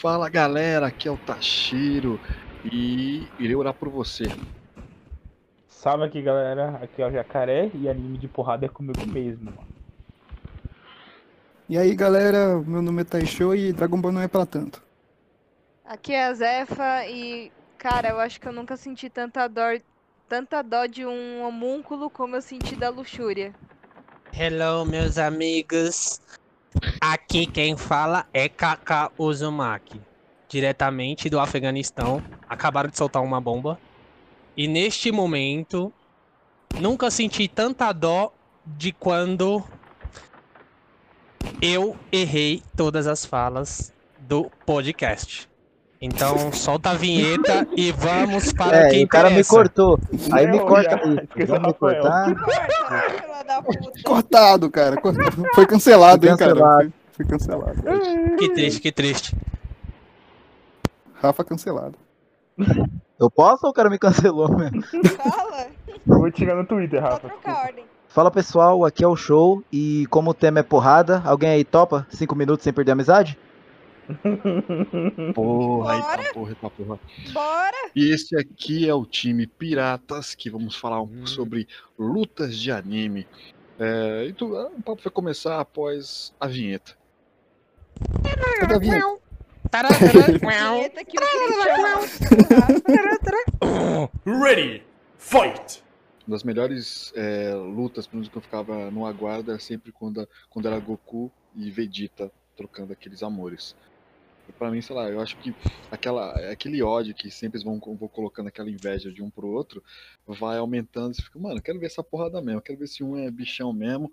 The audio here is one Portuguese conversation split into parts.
Fala galera, aqui é o Tashiro e irei orar por você. Salve aqui galera, aqui é o Jacaré e anime de porrada é comigo mesmo, mano. E aí galera, meu nome é Taisho e Dragon Ball não é pra tanto. Aqui é a Zefa e, cara, eu acho que eu nunca senti tanta dor, tanta dó de um homúnculo como eu senti da luxúria. Hello, meus amigos. Aqui quem fala é Kaka Uzumaki, diretamente do Afeganistão. Acabaram de soltar uma bomba. E neste momento, nunca senti tanta dó de quando eu errei todas as falas do podcast. Então, solta a vinheta e vamos para o É, que e o cara me interessa. cortou. Aí me Não, corta já. Vamos me cortar. Cortado, cara. Foi cancelado, Foi hein, cara. Cancelado. Foi, cancelado. Que triste, que triste. Rafa cancelado. Eu posso ou o cara me cancelou mesmo? Fala, Eu vou te tirar no Twitter, Rafa. trocar a ordem. Fala pessoal, aqui é o show e como o tema é porrada, alguém aí topa? Cinco minutos sem perder a amizade? Porra, Bora. tá porra, tá porra. Bora! E esse aqui é o time Piratas, que vamos falar um pouco Hum. sobre lutas de anime. É, e tu, ah, o papo vai começar após a vinheta. Cadê vinheta? Ready, fight! Uma das melhores é, lutas, pelo menos que eu ficava no aguardo, era sempre quando, quando era Goku e Vegeta trocando aqueles amores. E Pra mim, sei lá, eu acho que aquela, aquele ódio que sempre vão, vão colocando aquela inveja de um pro outro, vai aumentando. Você fica, mano, eu quero ver essa porrada mesmo, eu quero ver se um é bichão mesmo.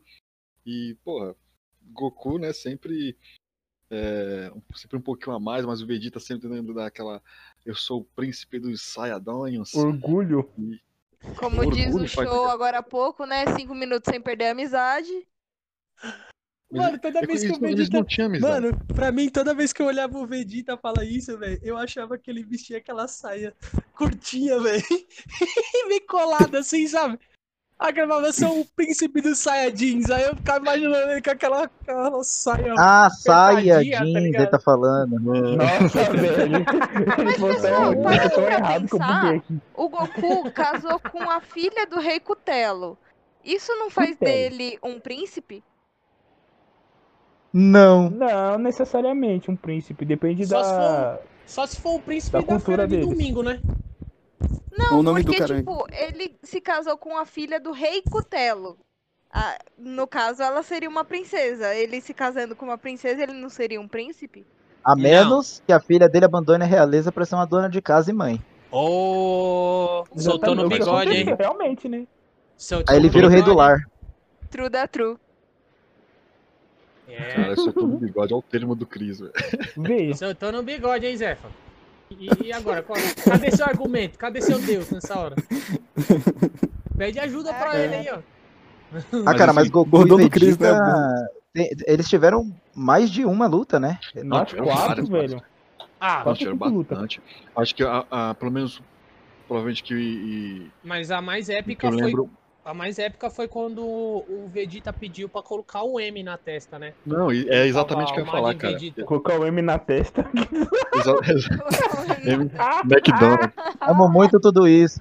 E, porra, Goku, né, sempre. É, sempre um pouquinho a mais, mas o Vegeta sempre tentando dar aquela. Eu sou o príncipe dos Saiyajins. Orgulho. Como Orgulho diz o faz- show agora há pouco, né? Cinco minutos sem perder a amizade. Mano, toda é vez que eles o Vegeta. Mano, pra mim, toda vez que eu olhava o Vegeta falar isso, velho, eu achava que ele vestia aquela saia curtinha, velho. Meio colada assim, sabe? Eu sou o príncipe dos Saiyajins. Aí eu ficava imaginando ele com aquela, aquela saia. Ah, saia Apertadinha, tá jeans, ele tá falando. Nossa, velho. Pessoal, pra pensar. aqui. O Goku casou com a filha do rei Cutelo. Isso não faz Cutelo. dele um príncipe? Não. Não, necessariamente um príncipe. Depende Só se da. Só se for o príncipe Da da, cultura feira de deles. domingo, né? Não, o nome do porque, cara aí. tipo, ele se casou com a filha do rei Cutelo. Ah, no caso, ela seria uma princesa. Ele se casando com uma princesa, ele não seria um príncipe? A menos que a filha dele abandone a realeza pra ser uma dona de casa e mãe. Ô, soltou no bigode, hein? Realmente, né? Soltou Aí ele vira o rei do lar. True da true. É, Cara, eu tô no bigode, olha o termo do Cris, velho. Soltou no bigode, hein, Zefa? E, e agora? qual- Cadê seu argumento? Cadê seu Deus nessa hora? Pede ajuda pra É. ele aí, ó. Ah, cara, assim, mas Goku e né, Vegeta, tem- eles tiveram mais de uma luta, né? Nós tiveram quatro, velho. Ah, Quatro tiveram bastante. Acho que, a, a- pelo menos, provavelmente que. e- mas a mais épica foi. lembro. A mais épica foi quando o Vegeta pediu pra colocar o M na testa, né? Não, é exatamente o que eu ia o falar, cara. Vegeta. Colocar o M na testa. Exa- exa- M- McDonald's. Amo muito tudo isso.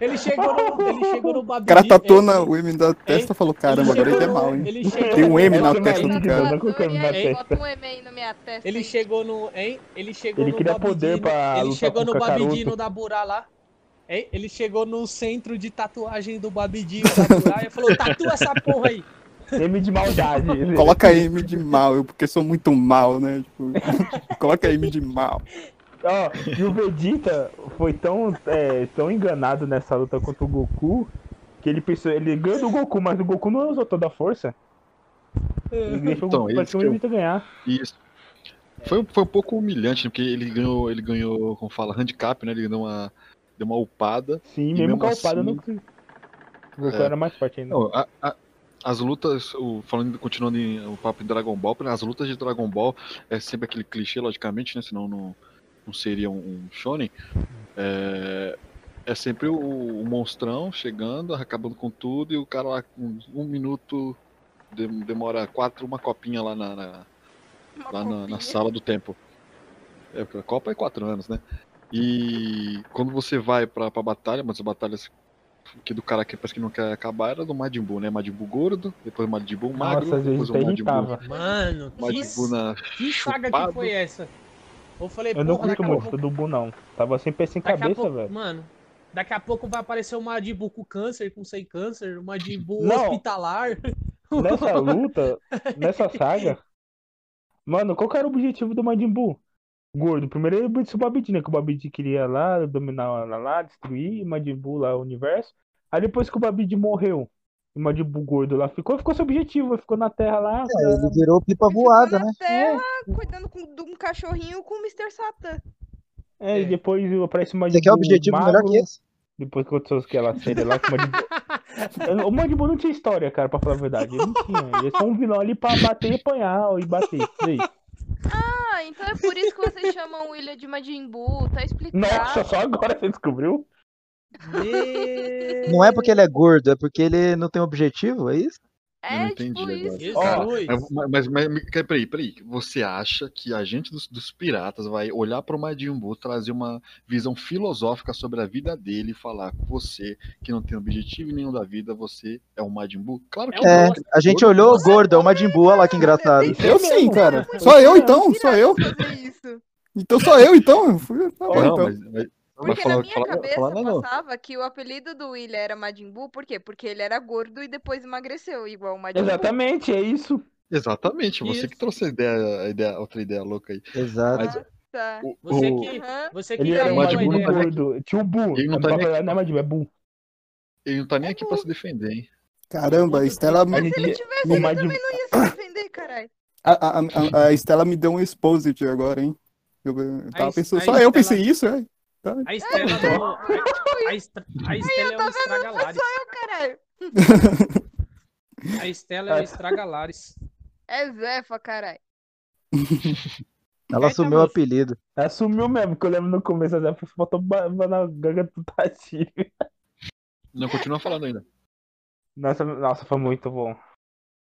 Ele chegou no, ele chegou no O Babidi. cara tatuou ele- na, o M da testa e falou, caramba, agora ele é mal, hein? Ele chegou, Tem um M na testa do cara. Bota um M aí na minha testa. Ele chegou no. Hein? Ele chegou Ele no queria Babidi, poder pra Ele chegou no o Kakaroto. Babidi da Burá lá. Ele chegou no centro de tatuagem do Babidi e falou: tatua essa porra aí. M de maldade. Coloca M de mal, eu porque sou muito mal, né? Tipo, coloca M de mal. Ó, e o Vegeta foi tão, é, tão enganado nessa luta contra o Goku que ele pensou, ele ganhou do Goku, mas o Goku não usou toda a força. Ele deixou Então, o isso Goku que eu- Vegeta ganhar. Isso. Foi, foi um pouco humilhante, né, porque ele ganhou, ele ganhou, como fala, handicap, né? Ele deu uma, deu uma upada. Sim, mesmo mesmo com a upada assim- não É. era mais forte ainda. Não, a- a- as lutas, o, falando, continuando em, o papo de Dragon Ball, as lutas de Dragon Ball é sempre aquele clichê, logicamente, né? Senão não, não seria um, um shonen. É, é sempre o, o monstrão chegando, acabando com tudo, e o cara lá com um minuto dem- demora quatro, uma copinha lá na, na- Uma lá na, na sala do tempo. É, porque a Copa é quatro anos, né? E quando você vai pra, pra batalha, mas as batalhas que do cara que parece que não quer acabar era do Majin Buu, né? Majin Buu gordo, depois o Majin Buu magro, Nossa, depois o Majin Buu. Mano, que, Majin Buu na que saga que foi essa? Eu falei, Eu não curto muito pouco- do Bu, não. Tava sempre sem daqui a cabeça, pouco- velho. Mano, daqui a pouco vai aparecer o Majin Buu com câncer, com sem câncer, o Majin Buu Não. hospitalar. Nessa luta, nessa saga. Mano, qual que era o objetivo do Majin Buu? Gordo. Primeiro ele obedeceu o Babidi, né? Que o Babidi queria lá, dominar lá, lá destruir, o Majin Buu lá, o universo. Aí depois que o Babidi morreu, o Majin Buu gordo lá ficou, ficou seu objetivo, ficou na terra lá. É, ele virou pipa Ficou voada, na né? terra, cuidando com- de um cachorrinho com o Mr. Satan. É, e É. depois aparece o Majin Você quer Buu objetivo melhor que esse? Depois que aconteceu aquela série lá com o Majin Buu. O Majin Buu não tinha história, cara, pra falar a verdade. Ele não tinha. Ele é só um vilão ali pra bater e apanhar e bater. E aí? Ah, então é por isso que vocês chamam o Ilha de Majin Buu, tá explicado. Nossa, só agora você descobriu? Não é porque ele é gordo, é porque ele não tem objetivo, é isso? Eu É não tipo entendi agora. isso. Ó, Jesus. Mas, mas, mas, peraí, peraí. Você acha que a gente dos, dos piratas vai olhar para o Majin Buu, trazer uma visão filosófica sobre a vida dele e falar com você que não tem objetivo nenhum da vida, você é um Majin Buu? Claro que É É, a gente olhou o gordo, é o Majin Buu, olha lá que engraçado. Eu sim, cara. Só eu então, só eu. fazer isso. Então só eu então. Eu fui- Tá bom, Não, então. mas, mas- Porque falar, na minha falar, cabeça falar, não, não. passava que o apelido do William era Majin Buu, por quê? Porque ele era gordo e depois emagreceu, igual o Majin Buu. Exatamente, é isso. Exatamente, você Isso. que trouxe a ideia, a ideia, outra ideia louca aí. Exato. Mas- Tá. O, Você que, você que Ele era um Majin Buu Buu não gordo. Tinha o Buu. Ele não tá nem. Não é Majin Buu, é Buu. Ele não tá nem aqui pra se defender, hein? Caramba, a Estela, gente- Se ele tivesse, o ele Majin também não ia se defender, caralho. a, a, a, a Estela me deu um exposit agora, hein? Eu, eu tava pensando, a só eu Estela- pensei isso, é? A Estela, do- a, a, Estra- a Estela é um estragalares. Caralho. A Estela é um estragalares. É Zefa, caralho. Ela assumiu o apelido. Assumiu mesmo, que eu lembro no começo da época, botou na garganta do Tati. Não, continua falando ainda. Nossa, nossa, foi muito bom.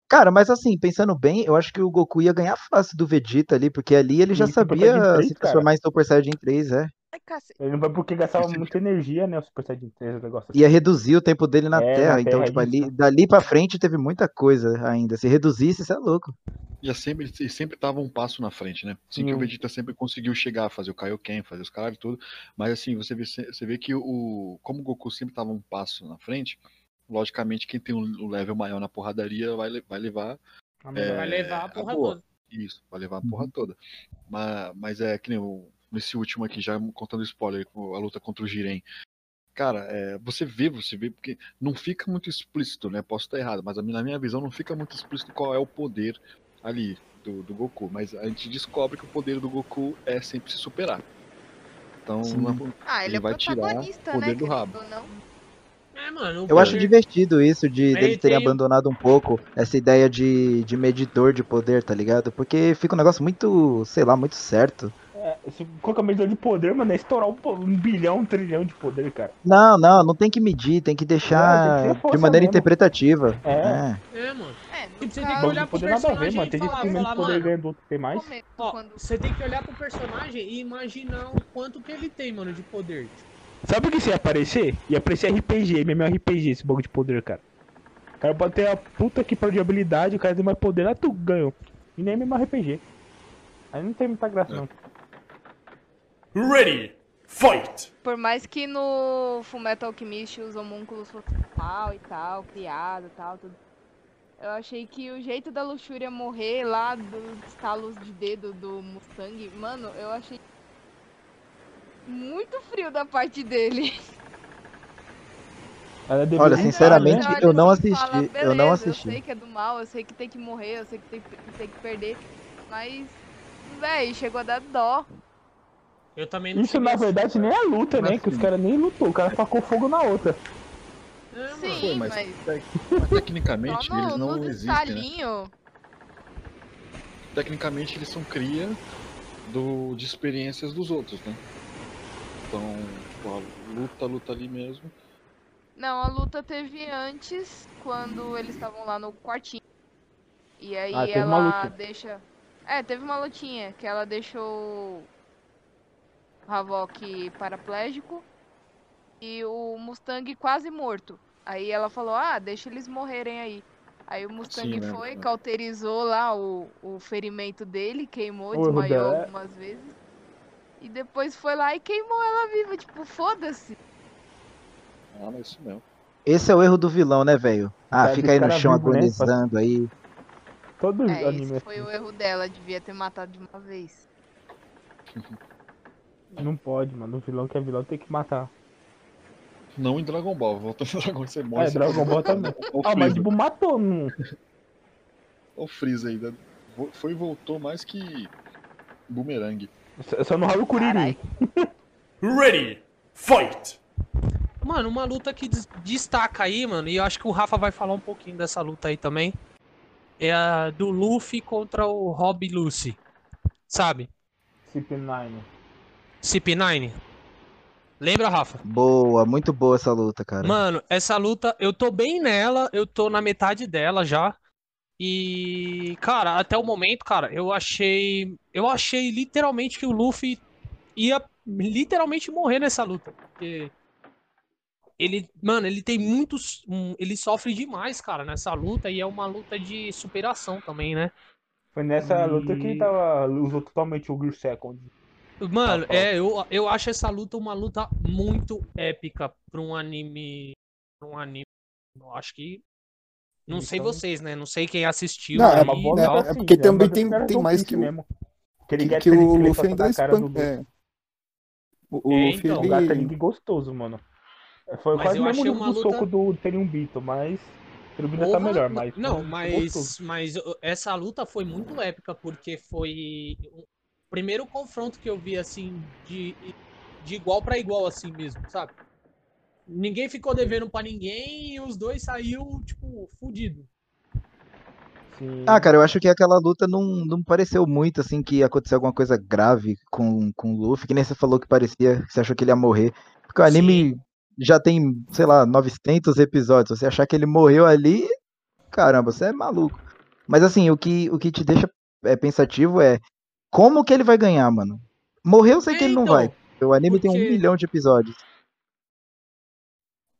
Cara, mas assim, pensando bem, eu acho que o Goku ia ganhar fácil do Vegeta ali, porque ali ele já Sim, sabia Saiyajin 3, se transformar em Super Saiyajin 3, é. Cacete. Ele não vai porque gastava muita energia, né? O Super Saiyajin 3, o negócio assim. Ia reduzir o tempo dele na É, na Terra, então, Terra, tipo, ali, dali pra frente teve muita coisa ainda. Se reduzisse, isso é louco. E é sempre, sempre tava um passo na frente, né? Assim que o Sim. Vegeta sempre conseguiu chegar a fazer o Kaioken, fazer os caras e tudo. Mas assim, você vê, você vê que o. Como o Goku sempre tava um passo na frente, logicamente quem tem o level maior na porradaria vai, vai levar É, Vai levar a a porra boa. toda. isso, vai levar a porra toda. Mas, mas é que nem o, nesse último aqui, já contando spoiler, a luta contra o Jiren. Cara, é, você vê, você vê, porque não fica muito explícito, né? Posso estar errado, mas a minha- na minha visão não fica muito explícito qual é o poder ali do, do Goku. Mas a gente descobre que o poder do Goku é sempre se superar. Então, Ah, ele, Ele é vai tirar o poder né? do rabo. É, mano. Eu acho divertido isso de Ele deles terem tem- abandonado um pouco essa ideia de, de medidor de poder, tá ligado? Porque fica um negócio muito, sei lá, muito certo. É, se colocar medidor de poder, mano, é estourar um, um bilhão, um trilhão de poder, cara. Não, não, não tem que medir, tem que É, deixar tem que de maneira mesmo. interpretativa. É. É. É, mano. É, você tem que olhar de pro a ver, personagem mano. e Tem gente falar, que tem menos falar, poder mano, ganha do outro tem mais. Ó, você tem que olhar pro personagem e imaginar o quanto que ele tem, mano, de poder. Sabe o que isso ia aparecer? Ia aparecer RPG, MMORPG, esse bagulho de poder, cara. O cara pode ter a puta que perde habilidade, o cara tem mais poder, lá tu ganhou. E nem MMORPG. Aí não tem muita graça, não. Ready. Fight. Por mais que no Fullmetal Alchemist os homúnculos fossem tal e tal, criado e tal, tudo. Eu achei que o jeito da luxúria morrer lá dos estalos de dedo do Mustang, mano, eu achei muito frio da parte dele. Deveria Olha, sinceramente, olha eu não assisti, eu "Beleza, não Eu assisti." sei que é do mal, eu sei que tem que morrer, eu sei que tem, que tem que perder, mas, véi, chegou a dar dó. Eu também não Isso na verdade nem é luta, né? Que os caras nem lutou, o cara tacou fogo na outra. É. Sim, Pô, mas, mas tecnicamente eles no, não nos existem, né? Tecnicamente eles são cria do, de experiências dos outros, né? Então, pô, luta, luta ali mesmo. Não, a luta teve antes, quando eles estavam lá no quartinho. E aí Ah, ela deixa. É, teve uma lutinha, que ela deixou Havok paraplégico e o Mustang quase morto. Aí ela falou, ah, deixa eles morrerem aí. Aí o Mustang Sim, né? foi, cauterizou lá o, o ferimento dele, queimou, O desmaiou é- algumas vezes. E depois foi lá e queimou ela viva, tipo, foda-se. Ah, mas isso mesmo. Esse é o erro do vilão, né, velho? Ah, fica aí no chão vivo, né? agonizando aí. Todo É, anime esse assim. foi o erro dela, devia ter matado de uma vez. Não pode, mano. O vilão que é vilão tem que matar. Não em Dragon Ball, voltando no Dragon Ball, você morre. É, Dragon Ball também. Ah, mas tipo, matou. Não... olha o Freeza aí. Vo- Foi e voltou mais que Boomerang. Só- rola o Kuririn. Ready. Fight. Mano, uma luta que des- destaca aí, mano, e eu acho que o Rafa vai falar um pouquinho dessa luta aí também. É a do Luffy contra o Rob Lucy. Sabe? CP9. CP9. Lembra, Rafa? Boa, muito boa essa luta, cara. Mano, essa luta, eu tô bem nela, eu tô na metade dela já. E, cara, até o momento, cara, eu achei. Eu achei literalmente que o Luffy ia literalmente morrer nessa luta. Porque. Ele, mano, ele tem muitos. ele sofre demais, cara, nessa luta. E é uma luta de superação também, né? Foi nessa E- luta que ele tava, usou totalmente o Gear Second. Mano, Tá, é, eu, eu acho essa luta uma luta muito épica pra um anime. Pra um anime. Eu acho que. Não sei Então- vocês, né? Não sei quem assistiu. Não, é aí uma e boa né, é sim, porque né? também tem- tem mais que o- mesmo. Aquele Que, Gat que Ling o Luffy ainda espanca. Luffy. É. O, o É, Luffy, então, ele. Ling gostoso, mano. Foi Mas quase eu o mesmo uma do luta- soco do Teriumbito, mas Teriumbito tá Porra, melhor, mas... Não, mas, mas essa luta foi muito épica, porque foi primeiro confronto que eu vi, assim, de, de igual pra igual, assim mesmo, sabe? Ninguém ficou devendo pra ninguém e os dois saiu, tipo, fudido. Sim. Ah, cara, eu acho que aquela luta não, não pareceu muito, assim, que aconteceu alguma coisa grave com, com o Luffy, que nem você falou que parecia, que você achou que ele ia morrer. Porque o anime já tem, sei lá, 900 episódios. Você achar que ele morreu ali, caramba, você é maluco. Mas assim, o que, o que te deixa é, pensativo é como que ele vai ganhar, mano? Morreu, eu sei que É, ele não então, vai. O anime tem um porque- milhão de episódios.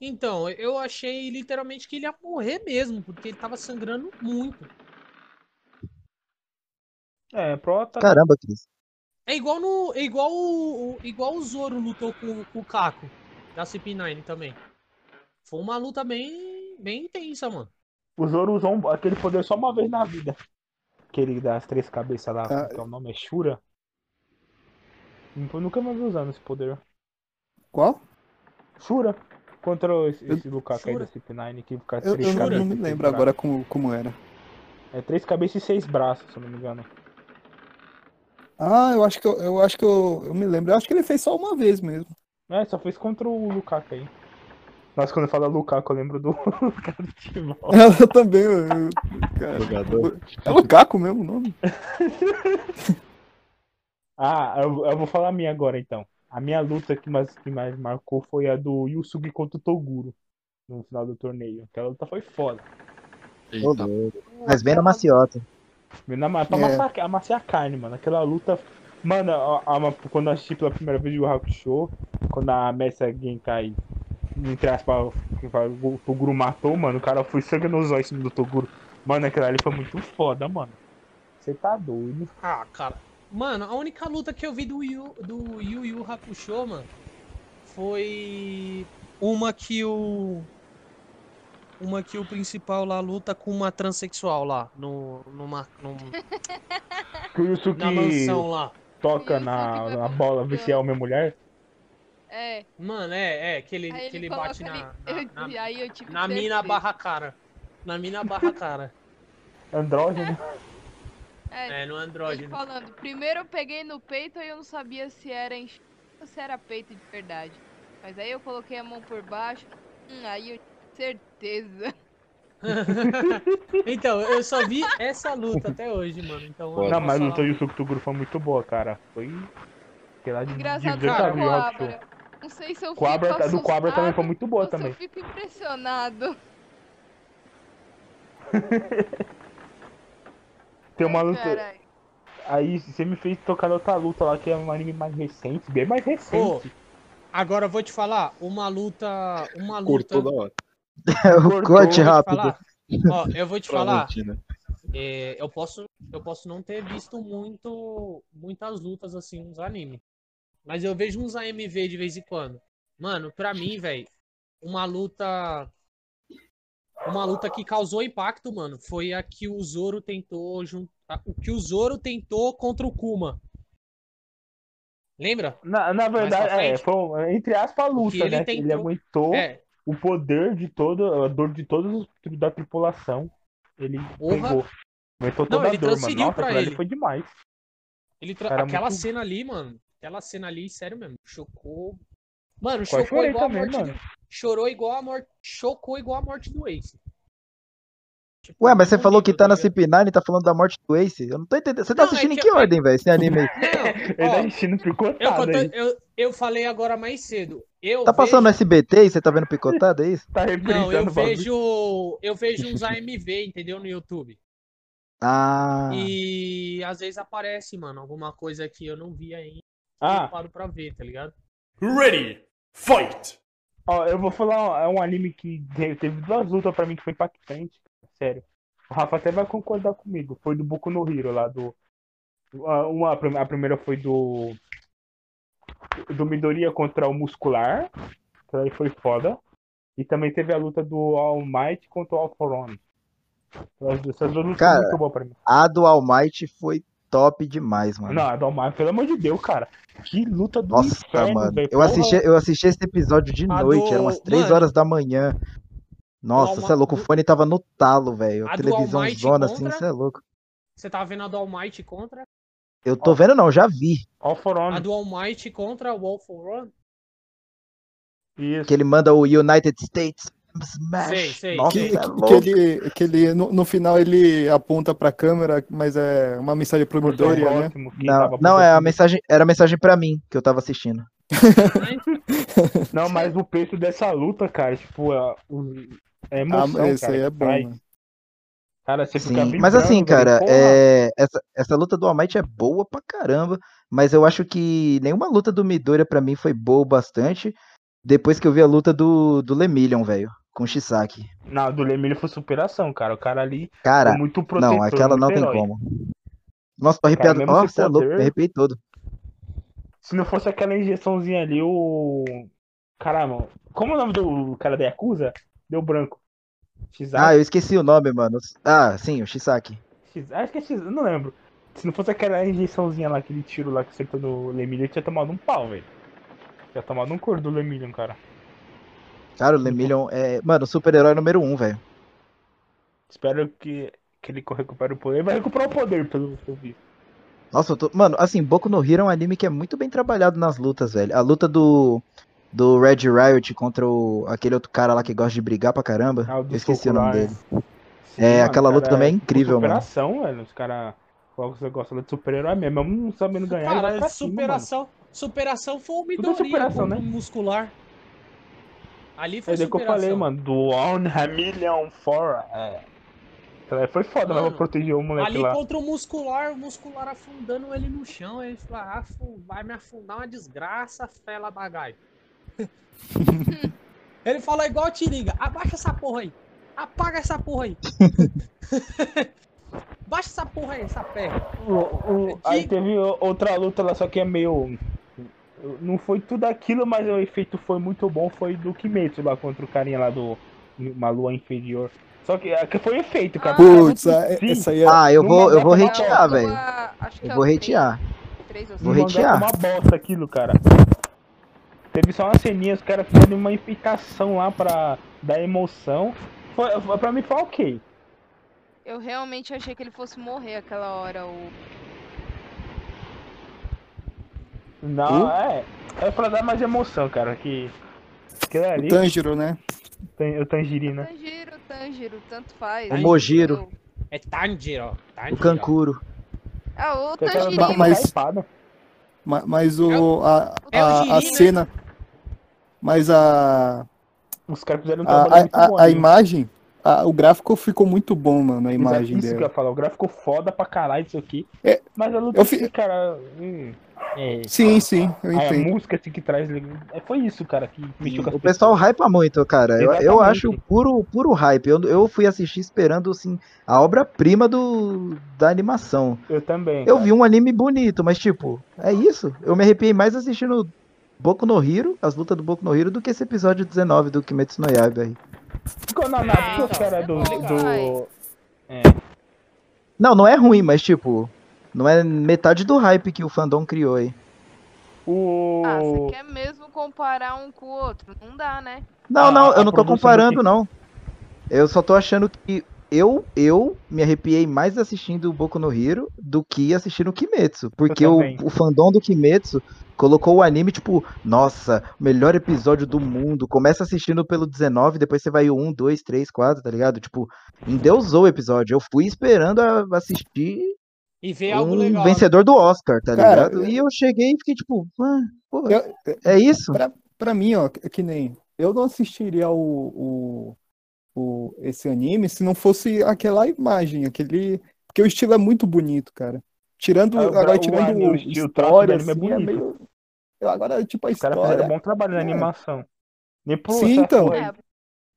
Então, eu achei literalmente que ele ia morrer mesmo, porque ele tava sangrando muito. É, prota... Caramba, Cris. É igual no. É igual o. Igual o Zoro lutou com, com o Kako da CP9 também. Foi uma luta bem. bem intensa, mano. O Zoro usou um- aquele poder só uma vez na vida. Aquele das três cabeças lá, Ah. que é o nome? É Shura? Eu nunca mais vi usando esse poder. Qual? Shura. Contra esse, esse Lukaku aí da CP9 que fica Eu, três eu não, cabeças. não me lembro agora como, como era. É três cabeças e seis braços, se eu não me engano. Ah, eu acho que eu, eu acho que eu, eu me lembro. Eu acho que ele fez só uma vez mesmo. É, só fez contra o Lukaku aí. Nossa, quando eu falo Lukaku, eu lembro do cara do Timão. Eu também. eu- cara, Jogador. é Lukaku mesmo o nome? Ah, eu, eu vou falar a minha agora então. A minha luta que mais, que mais marcou foi a do Yusugi contra o Toguro. No final do torneio. Aquela luta foi foda. Eita. Mas bem na maciota. Na, pra É. amassar, amassar a carne, mano. Aquela luta. Mano, a- a- quando eu assisti pela primeira vez o Hakusho, quando a Messa Genkai, entre aspas, o Toguro matou, mano, o cara foi sangue nos olhos do Toguro. Mano, aquela ali foi muito foda, mano. Você tá doido. Ah, cara. Mano, a única luta que eu vi do Yu, do Yu Yu Hakusho, mano, foi uma que o. Uma que o principal lá luta com uma transexual lá, no, numa, num- Que o Yusuke na mansão lá. toca na, na bola, se é homem ou mulher. É, Mano, é, é, que ele, aí que ele, ele bate na, ali. na, eu- na, aí eu tive na mina certeza. barra cara. Na mina barra cara. Andrógeno. É, É, no andrógeno. falando, primeiro eu peguei no peito e eu não sabia se era enx... ou se era peito de verdade. Mas aí eu coloquei a mão por baixo, hum, aí eu tive certeza. então, eu só vi essa luta até hoje, mano. Então. Não, posso mas a luta do Yusuke Toguro foi muito boa, cara. Foi. Aquela de Engraçado de que cara, Não sei se eu Coabra, fico a do Coabra também foi muito boa também. eu fico impressionado. Tem uma luta. carai. Aí você me fez tocar na outra luta lá, que é um anime mais recente, bem mais recente. Agora eu vou te falar, uma luta. Uma luta. Cortou da hora. o corte eu vou te rápido. falar, ó, eu vou te Pra falar. Valentina. é, eu posso, eu posso não ter visto muito, muitas lutas assim nos animes. Mas eu vejo uns AMV de vez em quando. Mano, pra mim, velho, uma luta. Uma luta que causou impacto, mano, foi a que o Zoro tentou juntar. O que o Zoro tentou contra o Kuma. Lembra? Na, na verdade, é, foi, entre aspas, a luta, ele né? que Ele tentou- aguentou É, o poder de todo, a dor de todos os da tripulação. Ele Porra. pegou. Aguentou Não, toda ele a dor, mano. Nossa, pra ele. foi demais. ele tra- aquela muito- cena ali, mano. Aquela cena ali, sério mesmo, chocou. Mano, Quase chocou igual a também, morte. mano. Do... Chorou igual a morte. Chocou igual a morte do Ace. Tipo, Ué, mas você falou que tá na ligado? CP9 e tá falando da morte do Ace? Eu não tô entendendo. Você tá Não, é assistindo em que que eu- ordem, velho, esse anime aí? Não, Ele tá enchendo eu, picotado aí. eu, eu falei agora mais cedo. Eu Tá passando no vejo... SBT e você tá vendo picotado, é isso? Tá Não, eu vejo. Eu vejo uns AMV, entendeu? No YouTube. Ah, E às vezes aparece, mano, alguma coisa que eu não vi ainda. Ah, paro pra ver, tá ligado? Ready, fight! ó, eu vou falar, é um anime que te- teve duas lutas pra mim que foi impactante. Sério. O Rafa até vai concordar comigo. Foi do Boku no Hero lá do. a- Uma, a primeira foi do. Do Midoriya contra o Muscular. Que aí foi foda. E também teve a luta do All Might contra o All For One. Essas duas lutas Cara, muito boas pra mim. a do All Might foi top demais, mano. Não, a do All Might, pelo amor de Deus, cara. Que luta do Nossa, inferno, mano. velho. Eu assisti, eu assisti esse episódio de A noite, do- era umas 3 mano. horas da manhã. Nossa, All você é louco, o fone tava no talo, velho. A do Televisão All zona assim, contra- você é louco. Você tá vendo a do All Might contra? Eu tô vendo não, já vi. All For A One. do All Might contra o All for One? Isso. Que ele manda o United States Smash. Sei, sei, Nossa. Que, é que, ele, que ele no, no final ele aponta pra câmera, mas é uma mensagem pro Midoriya, né? Não, não, é a mensagem, era a mensagem pra mim que eu tava assistindo. Não, mas o peso dessa luta, cara, tipo, é, o- é Ah, emoção, esse cara. aí é bom, traz. mano. Cara, você Sim, mas assim, cara, é, essa, essa luta do All Might é boa pra caramba, mas eu acho que nenhuma luta do Midoriya pra mim foi boa o bastante depois que eu vi a luta do, do Lemillion, velho, com o Shisaki. Não, do Lemilho foi superação, cara. O cara ali Cara, muito protetor, não, aquela não muito tem herói. como. Nossa, tô arrepiado. sem Nossa, é louco, me arrepiei todo. Se não fosse aquela injeçãozinha ali, o. Caramba, como é o nome do cara da Yakuza? Deu branco. Shizaki? Ah, eu esqueci o nome, mano. Ah, sim, o Shisaki. X- Acho que é eu não lembro. Se não fosse aquela injeçãozinha lá, aquele tiro lá que acertou no Lemillion, tinha tomado um pau, velho. Tinha tomado um cor do Lemillion, cara. Cara, o Lemillion é, mano, super-herói número um, velho. Espero que, que ele recupere o poder. Ele vai recuperar o poder, pelo que eu vi. Nossa, eu tô... Mano, assim, Boku no Hero é um anime que é muito bem trabalhado nas lutas, velho. A luta do do Red Riot contra o... aquele outro cara lá que gosta de brigar pra caramba. Ah, eu esqueci o nome dele. Sim, É, mano, aquela luta também é tipo incrível, mano. superação, velho. Os caras. Você gosta de super-herói mesmo, mesmo não sabendo ganhar, Cara, pra cima, mano. Superação. Superação foi o Tudo é Midoriya superação, né? muscular. Ali foi É daí que eu superação. falei, mano, do On a Million For. É. Aí Foi foda, mas Mano, pra proteger o moleque Ali lá. contra o muscular, o muscular afundando ele no chão. Ele falou: ah, vai me afundar uma desgraça, fela da gaia. ele falou igual o Tiringa: abaixa essa porra aí. Apaga essa porra aí. Baixa essa porra aí, essa perna. O- o- aí teve outra luta lá, só que é meio. Não foi tudo aquilo, mas o efeito foi muito bom. Foi do Kimetsu lá contra o carinha lá do. Uma lua inferior. Só que é, que foi efeito, cara. Ah, Putz, é essa aí é. Ah, eu vou, eu vou bom. velho. Acho que Eu é vou ou Vou foi uma bosta aquilo, cara. Teve só uma ceninha, os caras fizeram uma imitação lá pra dar emoção. Foi, foi- pra mim foi ok. Eu realmente achei que ele fosse morrer aquela hora. O... Não, Uh? é. É pra dar mais emoção, cara. Que. Aquilo O ali, Tanjiro, né? tem- o Tangerina. Tanjiro, Tanjiro, tanto faz. O Mojiro. É Tanjiro. Tanjiro. O Kankuro. Ah, o Tanjiro. Ma- mas- Mas o. A, é o a, a né? cena. Mas a. Os caras fizeram um A, a, a, a imagem a- o gráfico ficou muito bom, mano, a imagem isso que eu dela. ia falar. O gráfico foda pra caralho isso aqui. É, mas a luta eu fi- assim, cara. hum, é, Sim, sim, eu a entendo. música assim que traz. é, Foi isso, cara, que mexeu com O pessoal pessoas. hypa muito, cara. Eu, eu acho puro, puro hype. Eu, eu fui assistir esperando, assim, a obra-prima do, da animação. Eu também. Eu cara. vi um anime bonito, mas, tipo, é isso. Eu me arrepiei mais assistindo Boku no Hero, as lutas do Boku no Hero, do que esse episódio 19 do Kimetsu no Yaiba aí. Ficou na Ah, os então, caras é do. do... É. Não, não é ruim, mas, tipo, não é metade do hype que o fandom criou aí. O. Ah, você quer mesmo comparar um com o outro? Não dá, né? Não, Ah, não, a eu não tô comparando, não. Eu só tô achando que eu, eu me arrepiei mais assistindo o Boku no Hero do que assistindo o Kimetsu. Porque o, o fandom do Kimetsu colocou o anime, tipo, nossa, o melhor episódio do mundo. Começa assistindo pelo 19, depois você vai o 1, 2, 3, 4, tá ligado? Tipo, endeusou o episódio. Eu fui esperando a- assistir E ver algo um legal. vencedor do Oscar, tá Cara, ligado? E eu cheguei e fiquei tipo, ah, pô, Eu- é isso? Pra mim, ó, é que nem. Eu não assistiria o, o, o- esse anime se não fosse aquela imagem, aquele. Porque o estilo é muito bonito, cara. Tirando. É, o- agora, o tirando anime, o estilo, o traço história, do anime é assim, é bonito. meio. Agora, tipo, a Os caras fizeram história. bom trabalho na É. animação. Nem por Sim, então. É,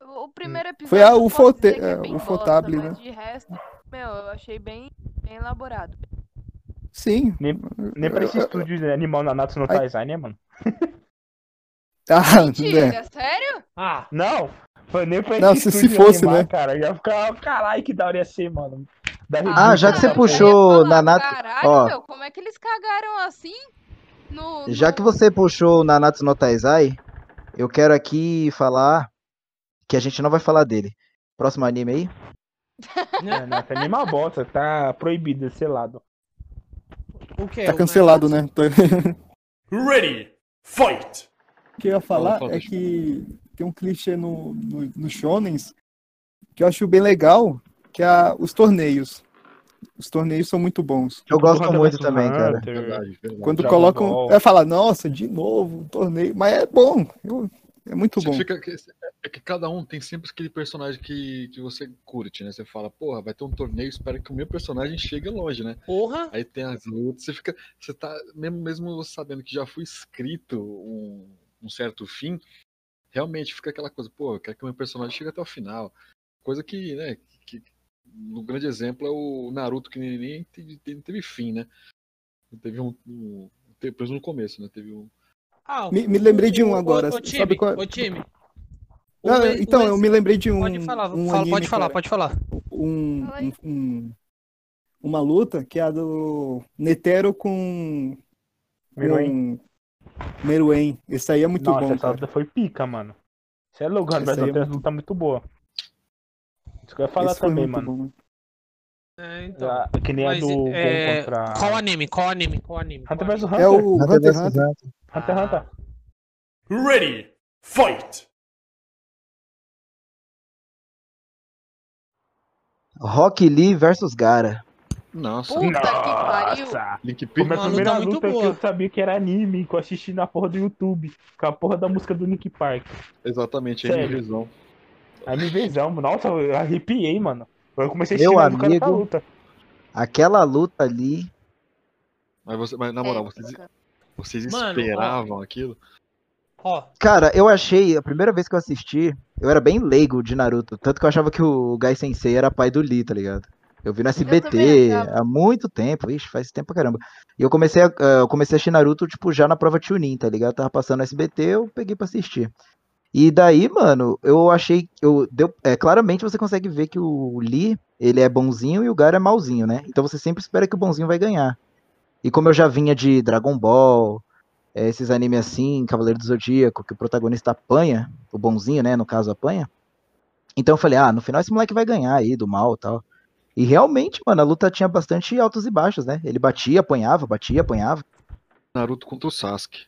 o primeiro episódio. Foi a Ufote- é é, Ufotable, bosta, né? De resto, meu, eu achei bem, bem elaborado. Sim. Nem, nem pra esse estúdio de animal na Natsu no Ai. Taizai, né, mano? Ah, Mentira, né? sério? Ah, Não! Foi nem pra Não, se- se fosse, animar, né? cara. Ia ficar, caralho, que da hora ia ser, mano. Ah, já que você puxou Nanatsu- Caralho, ó. meu, como é que eles cagaram assim? No, Já no- que você puxou o Nanatsu no Taizai, eu quero aqui falar que a gente não vai falar dele. Próximo anime aí? É, não, esse anime é uma bosta, tá proibido, selado. o que? Tá cancelado, né? Ready, fight! O que eu ia falar fala, é que tem um clichê no, no, no shonens que eu acho bem legal, que é a- os torneios. Os torneios são muito bons. Eu gosto muito também, cara. Verdade, verdade. Quando Dragon colocam, vai falar, nossa, de novo, um torneio, mas é bom. eu- é muito Você bom. fica- é que cada um tem sempre aquele personagem que, que você curte, né? Você fala, porra, vai ter um torneio, espera que o meu personagem chegue longe, né? Porra. Aí tem as lutas, você fica. Você tá. Mesmo, mesmo sabendo que já foi escrito um, um certo fim, realmente fica aquela coisa, pô, eu quero que o meu personagem chegue até o final. Coisa que, né, que, no grande exemplo é o Naruto, que nem, nem teve, teve, teve fim, né? Teve um. um teve, pelo menos no começo, né? Teve um. Ah, Me- me lembrei de um o- agora, O, o sabe time, qual é? o time. O Não, então, o ex- eu me lembrei de um. Pode falar, um fala- anime, pode falar, cara, pode falar. Um, um- um- uma luta que é a do Netero com. Meruem. com Meruem. Esse aí é muito Nossa, bom, essa cara. luta foi pica, mano. Você é louco, Essa mas aí é muito- luta muito boa. Isso que eu ia falar Esse também, mano. bom. É, então. Ah, que nem Mas, a do é, contra Qual anime? Qual anime? Qual anime? Hunter vs? Hunter. É o Hunter Hunter x vs Hunter. Hunter. Hunter x Hunter. Ready, fight! Rock Lee versus Gara. Nossa, Puta que pariu. Nossa! Link Foi minha primeira luta muito luta que eu sabia que era anime, que eu assisti na porra do YouTube. Com a porra da música do Nick Park. Exatamente, Sério? Aí me vezão, nossa, eu arrepiei, mano. Eu comecei a na essa amigo. luta. Aquela luta ali. Mas, você, mas na moral, vocês, vocês Mano, esperavam aquilo? Ó, Cara, eu achei, a primeira vez que eu assisti, eu era bem leigo de Naruto. Tanto que eu achava que o Gai Sensei era pai do Lee, tá ligado? Eu vi no SBT há muito tempo, ixi, faz tempo pra caramba. E eu comecei a, eh, eu comecei a assistir Naruto, tipo, já na prova Chunin, tá ligado? Tava passando no SBT, eu peguei pra assistir. E daí, mano, eu achei. Eu, deu, é, claramente você consegue ver que o Lee, ele é bonzinho e o Gara é malzinho, né? Então você sempre espera que o bonzinho vai ganhar. E como eu já vinha de Dragon Ball, eh, esses animes assim, Cavaleiro do Zodíaco, que o protagonista apanha, o bonzinho, né, no caso, apanha. Então eu falei, ah, no final esse moleque vai ganhar aí, do mal e tal. E realmente, mano, a luta tinha bastante altos e baixos, né? Ele batia, apanhava, batia, apanhava. Naruto contra o Sasuke.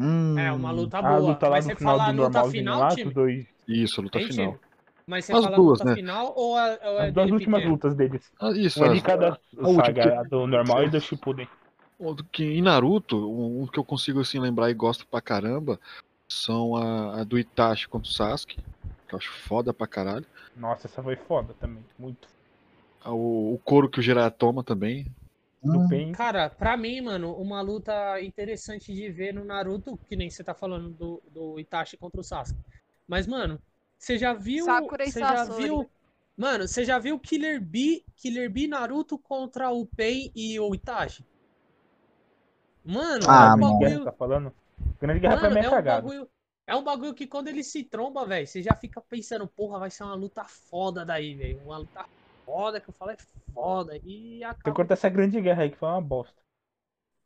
Hum, é uma luta A boa. luta lá Mas no você final fala a do luta final, lá, time? dois. Isso, a luta Hein, final. time? Mas você As fala duas, luta né? final ou, a, ou é As duas últimas lutas deles. Ah, isso, Uma de as- cada última saga, que- a do normal e do Shippuden. que em Naruto, um um que eu consigo assim lembrar e gosto pra caramba são a, a do Itachi contra o Sasuke que eu acho foda pra caralho. Nossa, essa foi foda também. Muito. Ah, O, o couro que o Jiraiya toma também. No Hum, Pain. Cara, pra mim, mano, uma luta interessante de ver no Naruto, que nem você tá falando do, do Itachi contra o Sasuke. Mas, mano, você já viu. Sakura e Você já viu. Mano, você já viu Killer Bee, Killer Bee Naruto contra o Pain e o Itachi? Mano, Ah, é um bagulho. tá falando? Grande Guerra pra Mano, mim é é um bagulho. É um bagulho que quando ele se tromba, velho, você já fica pensando, porra, vai ser uma luta foda daí, velho. Uma luta foda que eu falo é foda. E Tem acaba. que cortar essa Grande Guerra aí, que foi uma bosta.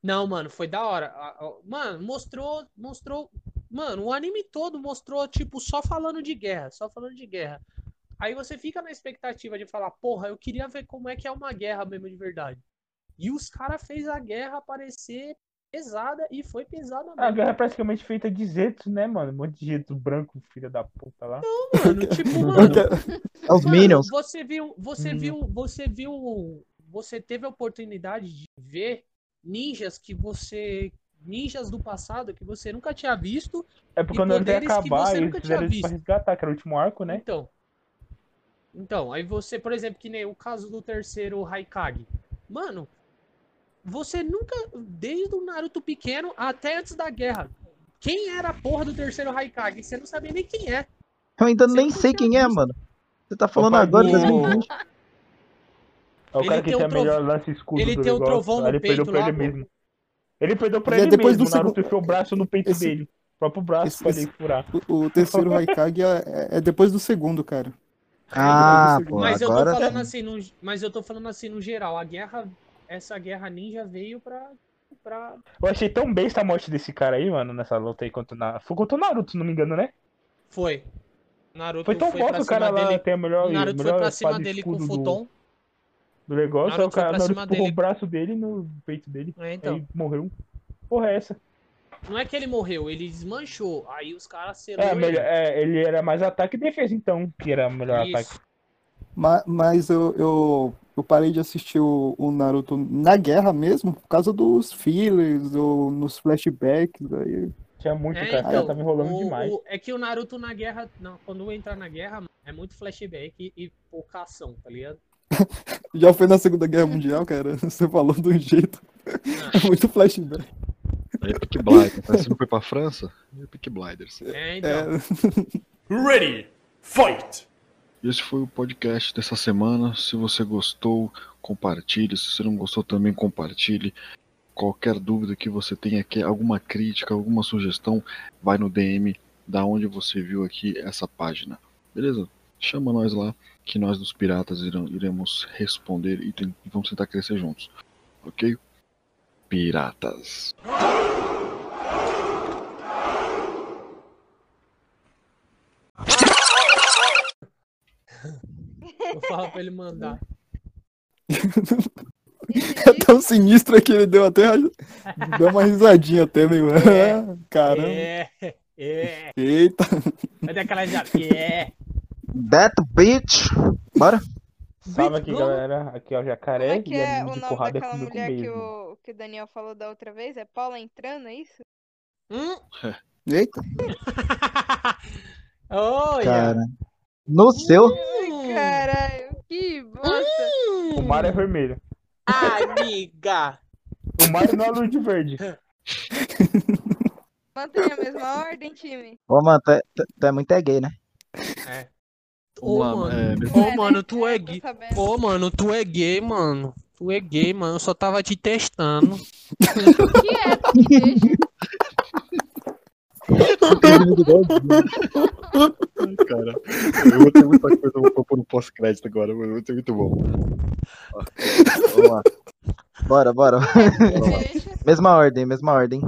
Não, mano, foi da hora. Mano, mostrou, mostrou, mano, o anime todo mostrou tipo só falando de guerra, só falando de guerra. Aí você fica na expectativa de falar, porra, eu queria ver como é que é uma guerra mesmo de verdade. E os caras fez a guerra parecer pesada e foi pesada A mesmo. guerra é praticamente feita de Zetsu, né, mano? Um monte de Zetsu branco, filha da puta lá. Mano, tipo, mano, É os Minions. Você viu, você Hum. viu, você viu, você teve a oportunidade de ver ninjas que você, ninjas do passado que você nunca tinha visto. É porque quando ia poderes que acabar, você eles nunca fizeram tinha isso pra visto. resgatar, que era o último arco, né? Então, então, aí você, por exemplo, que nem o caso do terceiro Haikage. Mano, você nunca, desde o Naruto pequeno até antes da guerra, quem era a porra do terceiro Haikage? Você não sabia nem quem é. Eu ainda Você nem sei quem é, mano. Você tá falando pai agora, do- 2020. É o Ele cara que tem tem o a melhor lance escudo ele do tem o negócio. trovão no ele perdeu peito pra lá, ele mesmo. Ele perdeu pra E é ele depois mesmo. do O Naruto segundo- enfiou o braço no peito esse- dele. O próprio braço esse- pra ele furar. O, o terceiro Haikage é, é depois do segundo, cara. Ah, Depois do pô, Mas eu tô agora. falando assim, no, mas eu tô falando assim no geral, a guerra, essa guerra ninja veio pra, pra Eu achei tão besta a morte desse cara aí, mano, nessa luta aí contra o Naruto. Foi contra o Naruto, se não me engano, né? foi. Naruto Foi tão foi foda pra o cara lá dele. tem a melhor, Naruto foi melhor pra cima dele com o escudo do, futon. do negócio. o Naruto foi cara Naruto dele. o braço dele no peito dele. É, então, Aí morreu. Porra, é essa? não é que ele morreu, ele desmanchou. Aí os caras É, ele. melhor, é, ele era mais ataque e defesa, então, que era o melhor Isso. ataque. Ma- Mas eu, eu, eu parei de assistir o, o Naruto na guerra mesmo, por causa dos fillers, ou nos flashbacks. Aí... Tinha muito, É, cara. então, tava enrolando o- demais. o- é que o Naruto na guerra, não, quando entra na guerra, é muito flashback e, e pouca ação, tá ligado? Já foi na Segunda Guerra Mundial, cara. Você falou um jeito. É muito flashback. Aí Peak Blinders. Parece que não foi pra França? É Peak Blinders. É, então. É, Ready, fight! Esse foi o podcast dessa semana. Se você gostou, compartilhe. Se você não gostou, também compartilhe. Qualquer dúvida que você tenha aqui, alguma crítica, alguma sugestão, vai no DM da onde você viu aqui essa página. Beleza? Chama nós lá, que nós dos piratas iremos responder e, tem- e vamos tentar crescer juntos. Ok? Piratas. Eu falo pra ele mandar. é tão sinistro que ele deu até. Deu uma risadinha até, meio. Caramba. É, é. Eita. Vai dar aquela já. É. That bitch. Bora? Salve aqui, galera. Aqui é o Como Jacaré. é que é o nome porrada é daquela mulher que o, que o Daniel falou da outra vez? É Paula entrando, é isso? Hum? Eita. Olha. Cara. No seu. Hum. Caralho, que bosta. O mar é vermelho. Amiga. O mar não é luz de verde. Mantenha a mesma ordem, time. Ô, mano, tu é, tu- tu é muito é gay, né? Ô, Uma- mano. é, Ô, mano, tu é tô gay. sabendo. Ô, mano, tu é gay, mano. Tu é gay, mano. Eu só tava te testando. Quieto, que deixa. Cara, eu vou ter muita coisa pra pôr no pós-crédito agora, mano. Vai ser muito bom. Ó, Vamos lá. Bora, bora. Mesma ordem, mesma ordem.